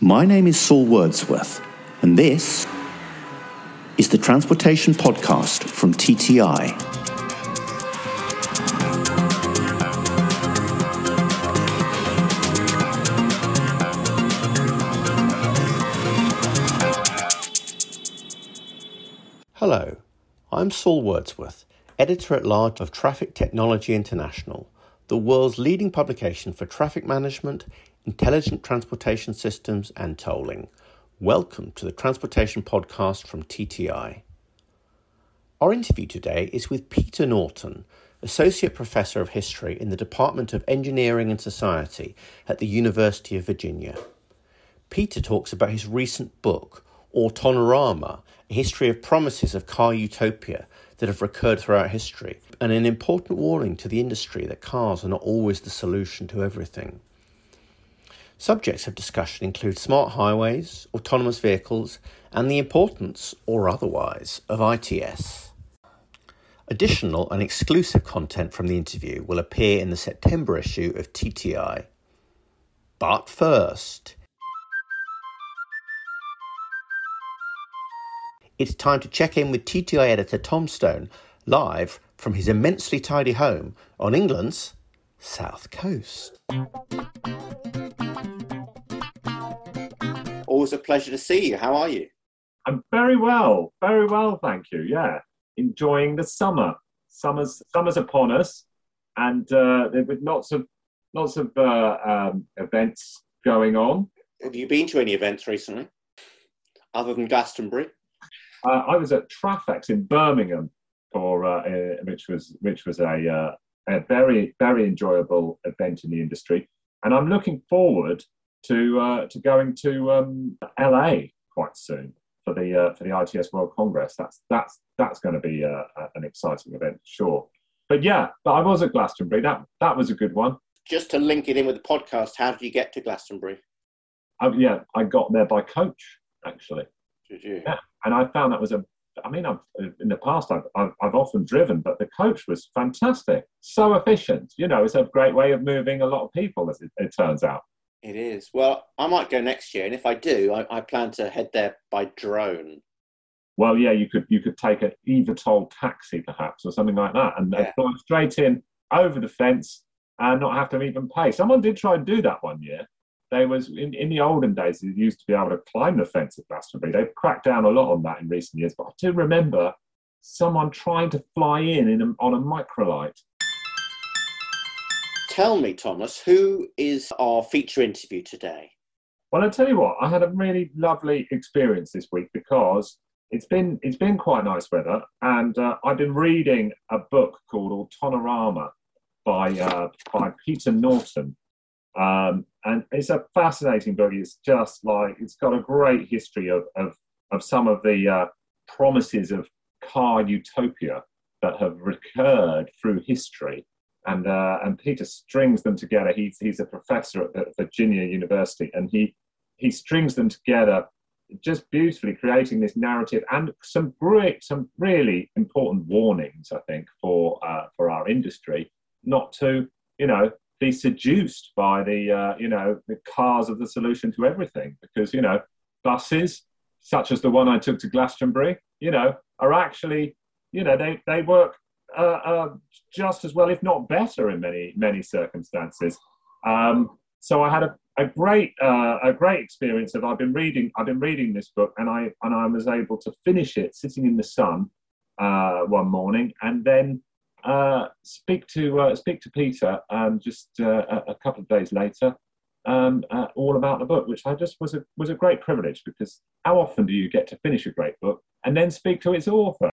My name is Saul Wordsworth, and this is the Transportation Podcast from TTI. Hello, I'm Saul Wordsworth, editor at large of Traffic Technology International, the world's leading publication for traffic management, intelligent transportation systems, and tolling. Welcome to the Transportation Podcast from TTI. Our interview today is with Peter Norton, Associate Professor of History in the Department of Engineering and Society at the University of Virginia. Peter talks about his recent book, Autonorama, a history of promises of car utopia that have recurred throughout history, and an important warning to the industry that cars are not always the solution to everything. Subjects of discussion include smart highways, autonomous vehicles, and the importance, or otherwise, of ITS. Additional and exclusive content from the interview will appear in the September issue of TTI. But first, it's time to check in with TTI editor Tom Stone live from his immensely tidy home on England's south coast. Always a pleasure to see you. How are you? I'm very well, very well, thank you. Yeah, enjoying the summer. Summer's summer's upon us, and uh, with lots of lots of uh, um, events going on. Have you been to any events recently, other than Glastonbury? Uh, I was at Traffex in Birmingham for uh, which was which was a, uh, a very very enjoyable event in the industry, and I'm looking forward to uh, to going to um, LA quite soon for the uh, for the ITS World Congress. That's that's that's going to be uh, an exciting event, sure. But yeah, but I was at Glastonbury. That that was a good one. Just to link it in with the podcast, how did you get to Glastonbury? Uh, yeah, I got there by coach actually. Did you? Yeah, and I found that was a. I mean, I've, in the past I've, I've, I've often driven, but the coach was fantastic, so efficient. You know, it's a great way of moving a lot of people, as it, it turns out. It is. Well, I might go next year, and if I do, I, I plan to head there by drone. Well, yeah, you could you could take an eVTOL taxi perhaps or something like that, and yeah. fly straight in over the fence and not have to even pay. Someone did try and do that one year. They was in, in the olden days. You used to be able to climb the fence at Glastonbury. They've cracked down a lot on that in recent years, but I do remember someone trying to fly in, in a, on a microlight tell me, Thomas, who is our feature interview today? Well, I'll tell you what, I had a really lovely experience this week because it's been it's been quite nice weather, and uh, I've been reading a book called Autonorama by uh, by Peter Norton, um, and it's a fascinating book. It's just like it's got a great history of of, of some of the uh, promises of car utopia that have recurred through history and uh, and Peter strings them together. He's he's a professor at Virginia University, and he he strings them together just beautifully, creating this narrative and some great, some really important warnings. I think for uh, for our industry not to you know be seduced by the uh, you know the cars of the solution to everything, because you know buses such as the one I took to Glastonbury, you know, are actually you know they they work just as well, if not better, in many many circumstances. Um, so I had a, a great uh, a great experience of I've been reading I've been reading this book and I and I was able to finish it sitting in the sun uh, one morning and then uh, speak to uh, speak to Peter um, just a, a, couple of days later um, all about the book, which I just was a was a great privilege because how often do you get to finish a great book and then speak to its author?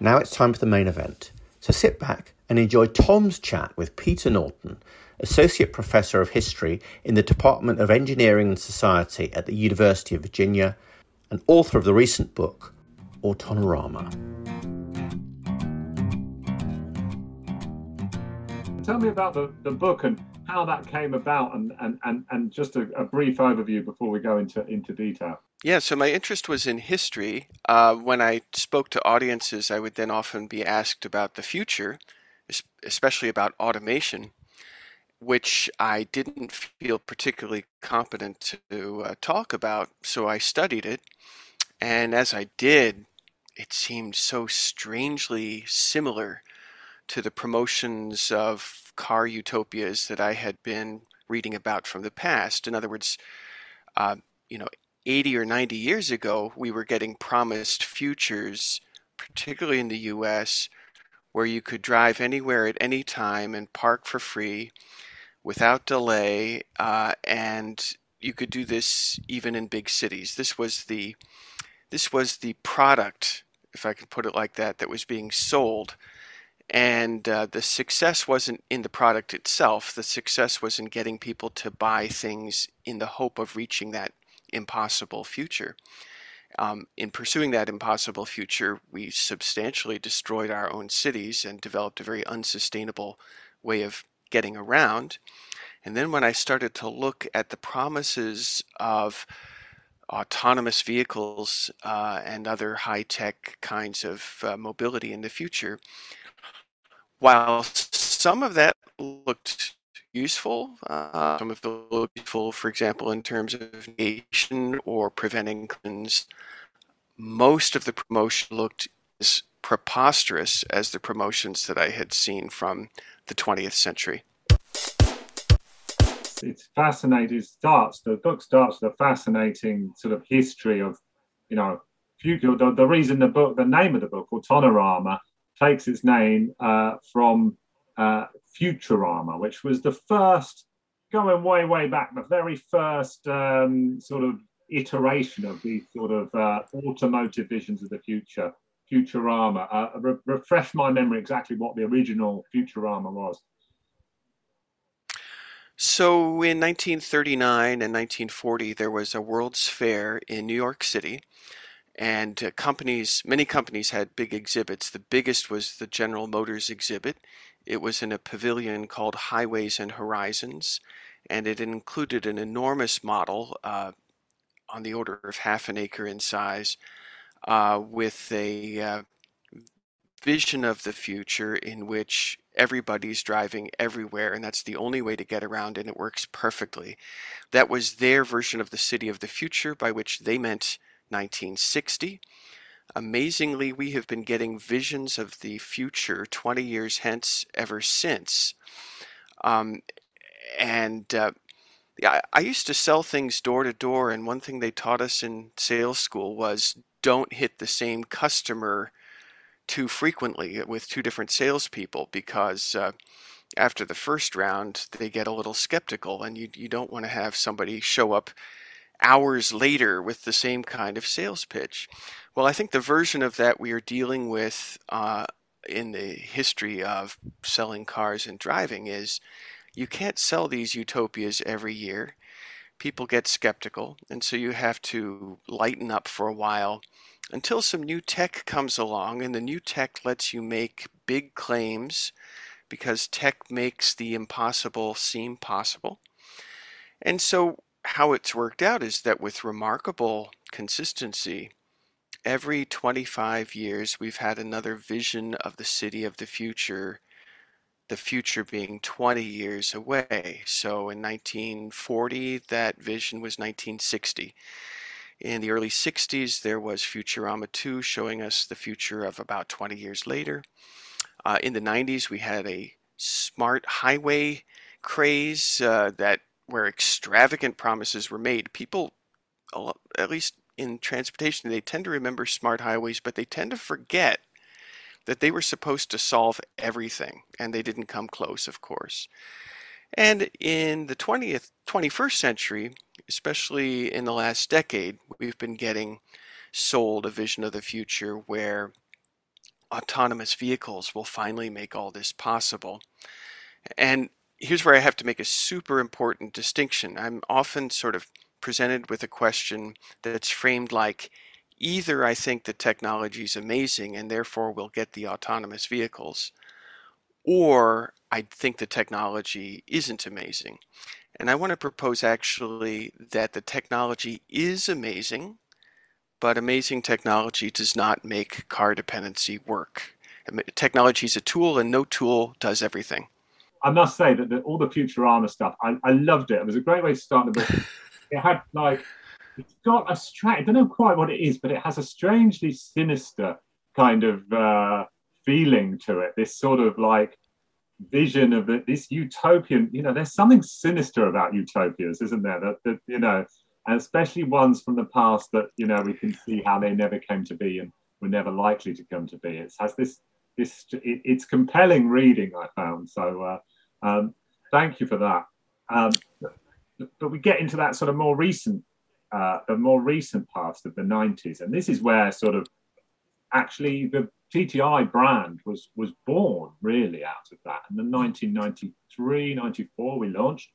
Now it's time for the main event. So sit back and enjoy Tom's chat with Peter Norton, Associate Professor of History in the Department of Engineering and Society at the University of Virginia and author of the recent book, Autonorama. Tell me about the, the book and how that came about and, and, and, and just a, a brief overview before we go into, into detail. Yeah, so my interest was in history. Uh, when I spoke to audiences, I would then often be asked about the future, especially about automation, which I didn't feel particularly competent to uh, talk about. So I studied it. And as I did, it seemed so strangely similar to the promotions of car utopias that I had been reading about from the past. In other words, uh, you know, 80 or 90 years ago, we were getting promised futures, particularly in the US, where you could drive anywhere at any time and park for free without delay, uh, and you could do this even in big cities. This was the this was the product, if I could put it like that, that was being sold. And uh, the success wasn't in the product itself. The success was in getting people to buy things in the hope of reaching that impossible future. Um, in pursuing that impossible future, we substantially destroyed our own cities and developed a very unsustainable way of getting around. And then when I started to look at the promises of autonomous vehicles uh, and other high tech kinds of uh, mobility in the future, while some of that looked useful. Uh, some of look useful, for example, in terms of nation or preventing cleanse. Most of the promotion looked as preposterous as the promotions that I had seen from the 20th century. It's fascinating. It starts the book starts with a fascinating sort of history of, you know, future. The, the reason the book, the name of the book, Autonorama, takes its name uh, from uh, Futurama, which was the first, going way, way back, the very first um, sort of iteration of these sort of uh, automotive visions of the future. Futurama. Uh, re- refresh my memory exactly what the original Futurama was. So in 1939 and 1940, there was a World's Fair in New York City, and uh, companies, many companies had big exhibits. The biggest was the General Motors exhibit, it was in a pavilion called Highways and Horizons, and it included an enormous model uh, on the order of half an acre in size uh, with a uh, vision of the future in which everybody's driving everywhere and that's the only way to get around and it works perfectly. That was their version of the city of the future by which they meant 1960. Amazingly, we have been getting visions of the future 20 years hence ever since. Um, and uh, yeah, I used to sell things door to door, and one thing they taught us in sales school was don't hit the same customer too frequently with two different salespeople because uh, after the first round they get a little skeptical, and you you don't want to have somebody show up hours later with the same kind of sales pitch. Well, I think the version of that we are dealing with uh, in the history of selling cars and driving is you can't sell these utopias every year. People get skeptical, and so you have to lighten up for a while until some new tech comes along, and the new tech lets you make big claims because tech makes the impossible seem possible. And so how it's worked out is that with remarkable consistency, every 25 years we've had another vision of the city of the future, the future being 20 years away. So in 1940, that vision was 1960. In the early 60s, there was Futurama 2 showing us the future of about 20 years later. Uh, in the 90s, we had a smart highway craze uh, that where extravagant promises were made. People, at least in transportation, they tend to remember smart highways, but they tend to forget that they were supposed to solve everything, and they didn't come close, of course. And in the 20th, 21st century, especially in the last decade, we've been getting sold a vision of the future where autonomous vehicles will finally make all this possible. And here's where I have to make a super important distinction. I'm often sort of presented with a question that's framed like either I think the technology is amazing and therefore we'll get the autonomous vehicles, or I think the technology isn't amazing. And I want to propose actually that the technology is amazing, but amazing technology does not make car dependency work. Technology is a tool, and no tool does everything. I must say that the, all the Futurama stuff, I, I loved it. It was a great way to start the book. it had like, it's got a strange, I don't know quite what it is, but it has a strangely sinister kind of uh, feeling to it. This sort of like vision of it, this utopian, you know, there's something sinister about utopias, isn't there? That, that you know, and especially ones from the past that, you know, we can see how they never came to be and were never likely to come to be. It has this this it, it's compelling reading I found. So uh, um, thank you for that. Um, but we get into that sort of more recent, uh, the more recent past of the 90s, and this is where sort of actually the TTI brand was was born really out of that. And then 1993, 94, we launched.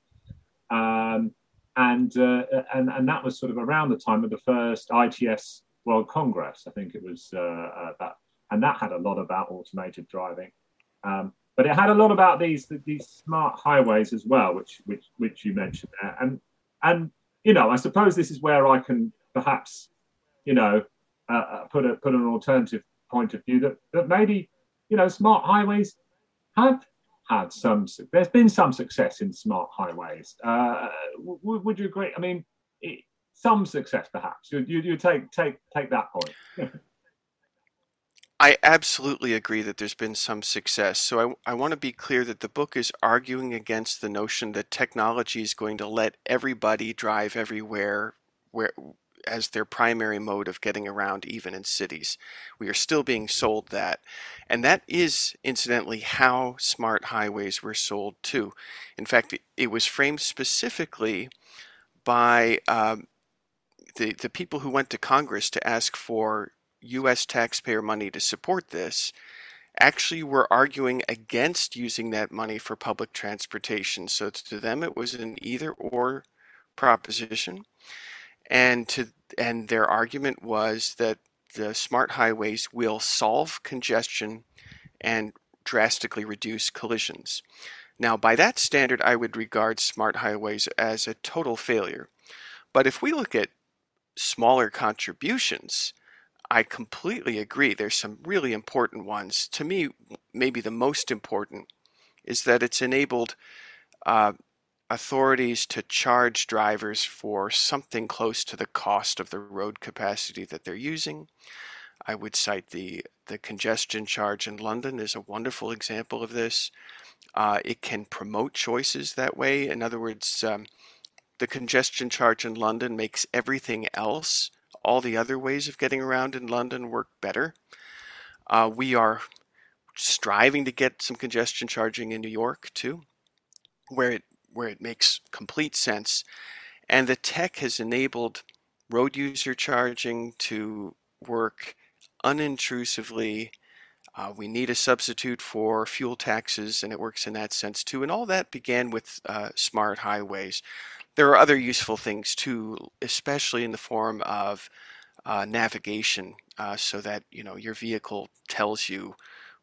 Um, and, uh, and and that was sort of around the time of the first ITS World Congress. I think it was uh, uh, that and that had a lot about automated driving. Um, but it had a lot about these these smart highways as well, which which which you mentioned there. And and you know, I suppose this is where I can perhaps, you know, uh, uh put a put an alternative point of view that that maybe you know smart highways have had some. There's been some success in smart highways. Uh, would you agree? I mean, it, some success perhaps. You, you, you take take take that point. I absolutely agree that there's been some success. So I, I want to be clear that the book is arguing against the notion that technology is going to let everybody drive everywhere where as their primary mode of getting around even in cities. We are still being sold that. And that is incidentally how smart highways were sold too. In fact, it was framed specifically by um, the, the people who went to Congress to ask for U.S. taxpayer money to support this actually were arguing against using that money for public transportation. So to them, it was an either or proposition. And to and their argument was that the smart highways will solve congestion and drastically reduce collisions. Now, by that standard, I would regard smart highways as a total failure. But if we look at smaller contributions, I completely agree. There's some really important ones. To me, maybe the most important is that it's enabled uh, authorities to charge drivers for something close to the cost of the road capacity that they're using. I would cite the the congestion charge in London is a wonderful example of this. Uh, it can promote choices that way. In other words, um, the congestion charge in London makes everything else all the other ways of getting around in London work better. Uh, we are striving to get some congestion charging in New York too, where it where it makes complete sense. And the tech has enabled road user charging to work unintrusively. Uh, we need a substitute for fuel taxes, and it works in that sense too. And all that began with uh, smart highways there are other useful things too, especially in the form of uh, navigation, uh, so that you know your vehicle tells you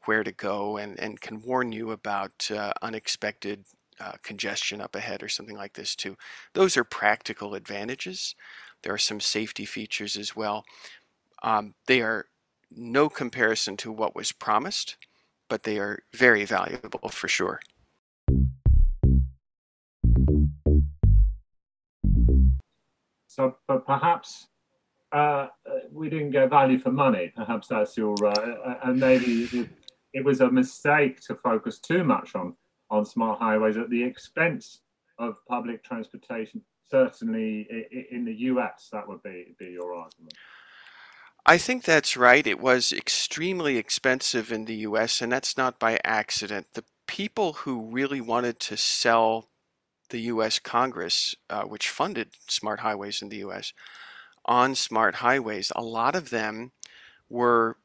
where to go and, and can warn you about uh, unexpected uh, congestion up ahead or something like this too. Those are practical advantages. There are some safety features as well. Um, they are no comparison to what was promised, but they are very valuable for sure. So, but perhaps uh, we didn't get value for money. Perhaps that's your, uh, and maybe it, it, was a mistake to focus too much on on smart highways at the expense of public transportation. Certainly, in the US, that would be be your argument. I think that's right. It was extremely expensive in the US, and that's not by accident. The people who really wanted to sell the U.S. Congress, uh, which funded smart highways in the U.S., on smart highways. A lot of them were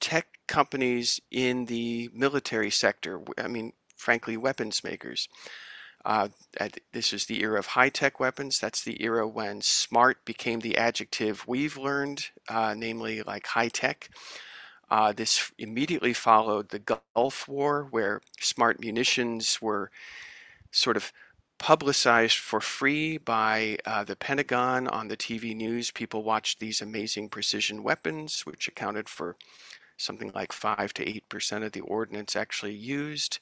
tech companies in the military sector. I mean, frankly, weapons makers. Uh, this is the era of high tech weapons. That's the era when smart became the adjective we've learned, uh, namely like high tech. Uh, this immediately followed the Gulf War, where smart munitions were sort of publicized for free by uh, the Pentagon on the TV news. People watched these amazing precision weapons, which accounted for something like 5 to 8% of the ordnance actually used.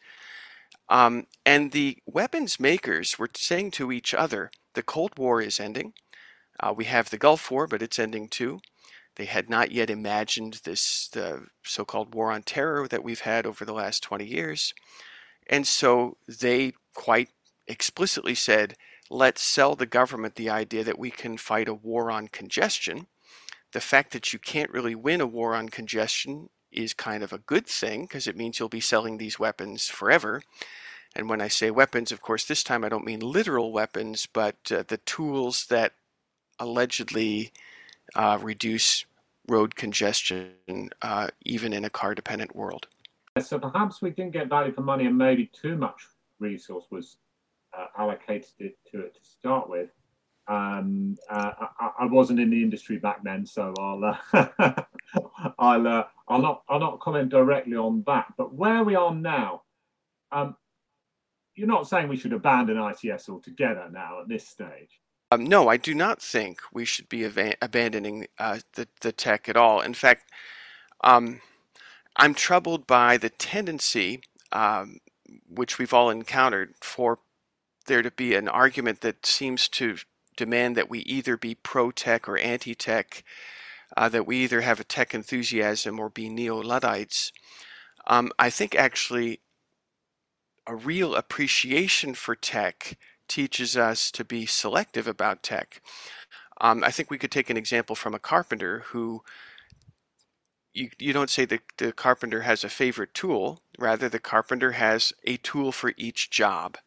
Um, and the weapons makers were saying to each other, the Cold War is ending. Uh, we have the Gulf War, but it's ending too. They had not yet imagined this the so-called war on terror that we've had over the last 20 years. And so they quite explicitly said, let's sell the government the idea that we can fight a war on congestion. The fact that you can't really win a war on congestion is kind of a good thing because it means you'll be selling these weapons forever. And when I say weapons, of course, this time I don't mean literal weapons, but uh, the tools that allegedly uh, reduce road congestion, uh, even in a car dependent world. So perhaps we didn't get value for money and maybe too much resource was uh, allocated to it to start with. Um, uh, I, I, wasn't in the industry back then, so I'll uh, I'll I'll not I'll not comment directly on that. But where we are now, um, you're not saying we should abandon ITS altogether now at this stage. Um, no, I do not think we should be abandoning uh, the the tech at all. In fact, um, I'm troubled by the tendency, um, which we've all encountered, for there to be an argument that seems to demand that we either be pro tech or anti tech, uh, that we either have a tech enthusiasm or be neo Luddites. Um, I think actually a real appreciation for tech teaches us to be selective about tech. Um, I think we could take an example from a carpenter who you, you don't say that the carpenter has a favorite tool, rather, the carpenter has a tool for each job.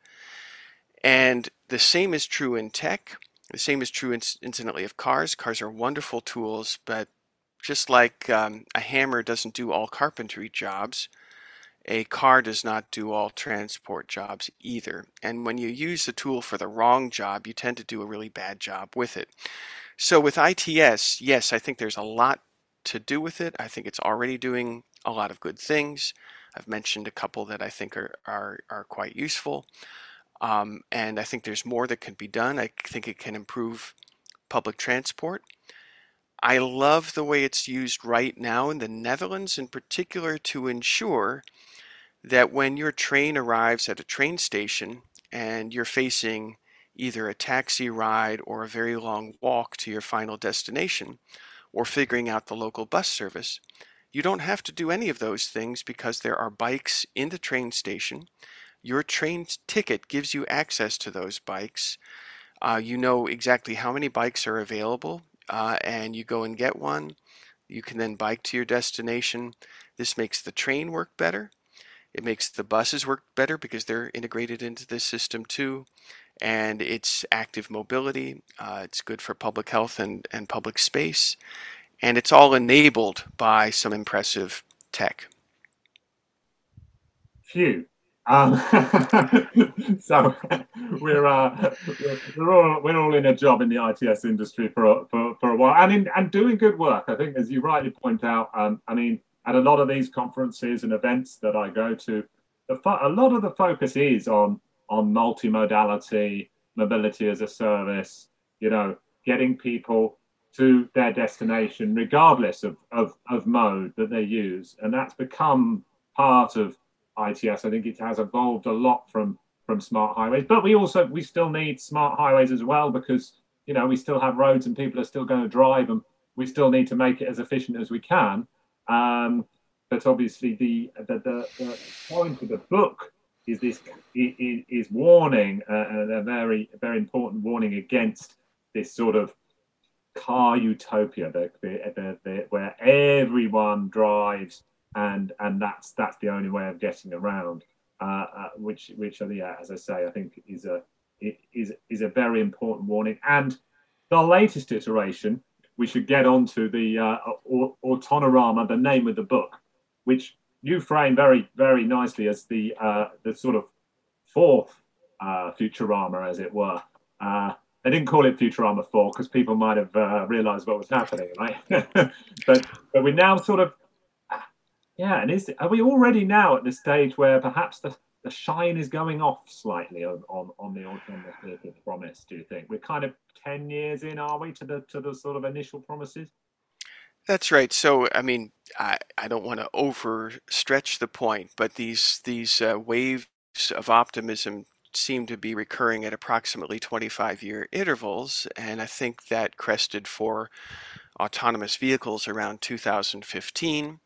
And the same is true in tech. The same is true, incidentally, of cars. Cars are wonderful tools, but just like um, a hammer doesn't do all carpentry jobs, a car does not do all transport jobs either. And when you use the tool for the wrong job, you tend to do a really bad job with it. So with ITS, yes, I think there's a lot to do with it. I think it's already doing a lot of good things. I've mentioned a couple that I think are, are, are quite useful. Um, and I think there's more that can be done. I think it can improve public transport. I love the way it's used right now in the Netherlands, in particular, to ensure that when your train arrives at a train station and you're facing either a taxi ride or a very long walk to your final destination, or figuring out the local bus service, you don't have to do any of those things because there are bikes in the train station your train ticket gives you access to those bikes. Uh, you know exactly how many bikes are available, uh, and you go and get one. You can then bike to your destination. This makes the train work better. It makes the buses work better because they're integrated into this system too. And it's active mobility. Uh, it's good for public health and, and public space. And it's all enabled by some impressive tech. Phew. Um, so we're, uh, we're all we're all in a job in the ITS industry for a, for, for a while and in, and doing good work. I think, as you rightly point out, um, I mean, at a lot of these conferences and events that I go to, fo- a lot of the focus is on on multimodality, mobility as a service. You know, getting people to their destination regardless of, of, of mode that they use, and that's become part of ITS. I think it has evolved a lot from from smart highways, but we also we still need smart highways as well because you know we still have roads and people are still going to drive and we still need to make it as efficient as we can. Um, but obviously the the, the, the point of the book is this is, is warning uh, a very very important warning against this sort of car utopia the, the, the, where everyone drives and and that's that's the only way of getting around. Uh, uh, which which uh, yeah, as I say, I think is a is is a very important warning. And the latest iteration, we should get on to the uh, Autonorama, the name of the book, which you frame very very nicely as the uh, the sort of fourth uh, Futurama, as it were. Uh, they didn't call it Futurama 4 because people might have uh, realized what was happening, right? but, but we're now sort of yeah, and is are we already now at the stage where perhaps the, the shine is going off slightly on, on, on the the promise? Do you think we're kind of ten years in? Are we to the to the sort of initial promises? That's right. So, I mean, I, I don't want to overstretch the point, but these these uh, waves of optimism seem to be recurring at approximately 25 year intervals, and I think that crested for autonomous vehicles around 2015.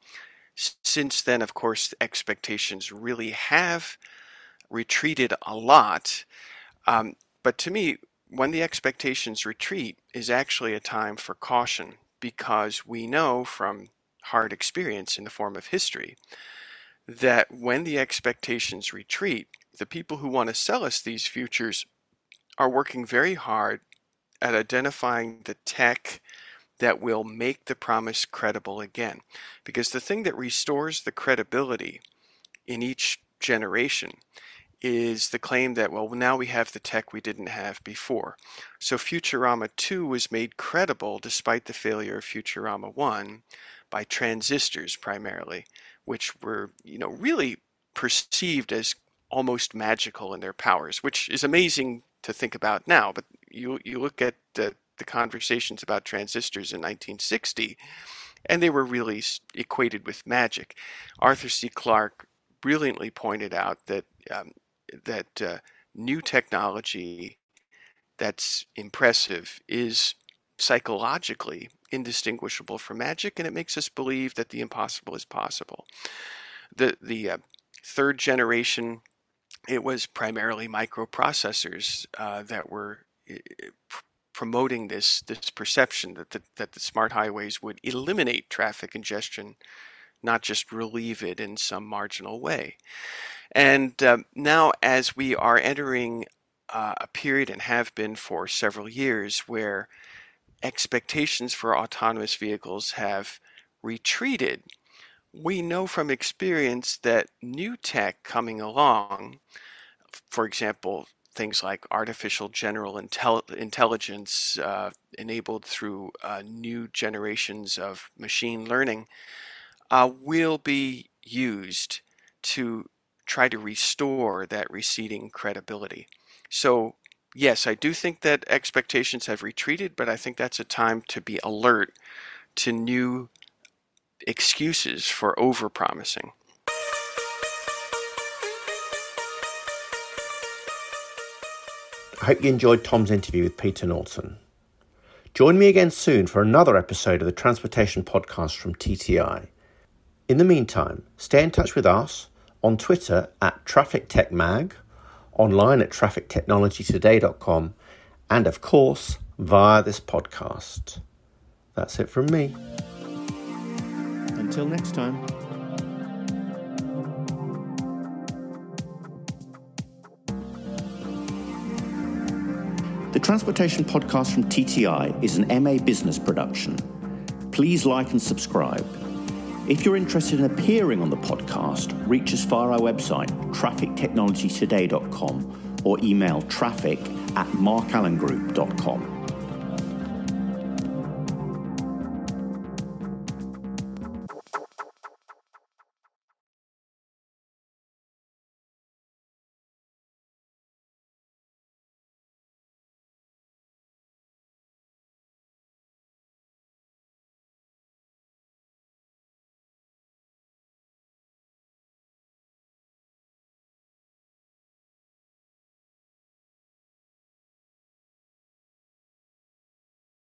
Since then, of course, expectations really have retreated a lot. Um, but to me, when the expectations retreat is actually a time for caution because we know from hard experience in the form of history that when the expectations retreat, the people who want to sell us these futures are working very hard at identifying the tech that will make the promise credible again. Because the thing that restores the credibility in each generation is the claim that, well, now we have the tech we didn't have before. So Futurama 2 was made credible despite the failure of Futurama 1 by transistors primarily, which were, you know, really perceived as almost magical in their powers, which is amazing to think about now. But you you look at the, the conversations about transistors in 1960, and they were really equated with magic. Arthur C. Clarke brilliantly pointed out that um, that uh, new technology that's impressive is psychologically indistinguishable from magic, and it makes us believe that the impossible is possible. The the uh, third generation, it was primarily microprocessors uh, that were promoting this this perception that the, that the smart highways would eliminate traffic congestion, not just relieve it in some marginal way. And um, now, as we are entering uh, a period and have been for several years where expectations for autonomous vehicles have retreated, we know from experience that new tech coming along, for example, things like artificial general intel- intelligence uh, enabled through uh, new generations of machine learning, uh, will be used to try to restore that receding credibility. So, yes, I do think that expectations have retreated, but I think that's a time to be alert to new excuses for overpromising. I hope you enjoyed Tom's interview with Peter Norton. Join me again soon for another episode of the Transportation Podcast from TTI. In the meantime, stay in touch with us on Twitter at Traffic Tech Mag, online at traffictechnologytoday.com, and of course via this podcast. That's it from me. Until next time. The Transportation Podcast from TTI is an MA business production. Please like and subscribe. If you're interested in appearing on the podcast, reach us via our website, traffictechnologytoday.com, or email traffic at markallengroup.com.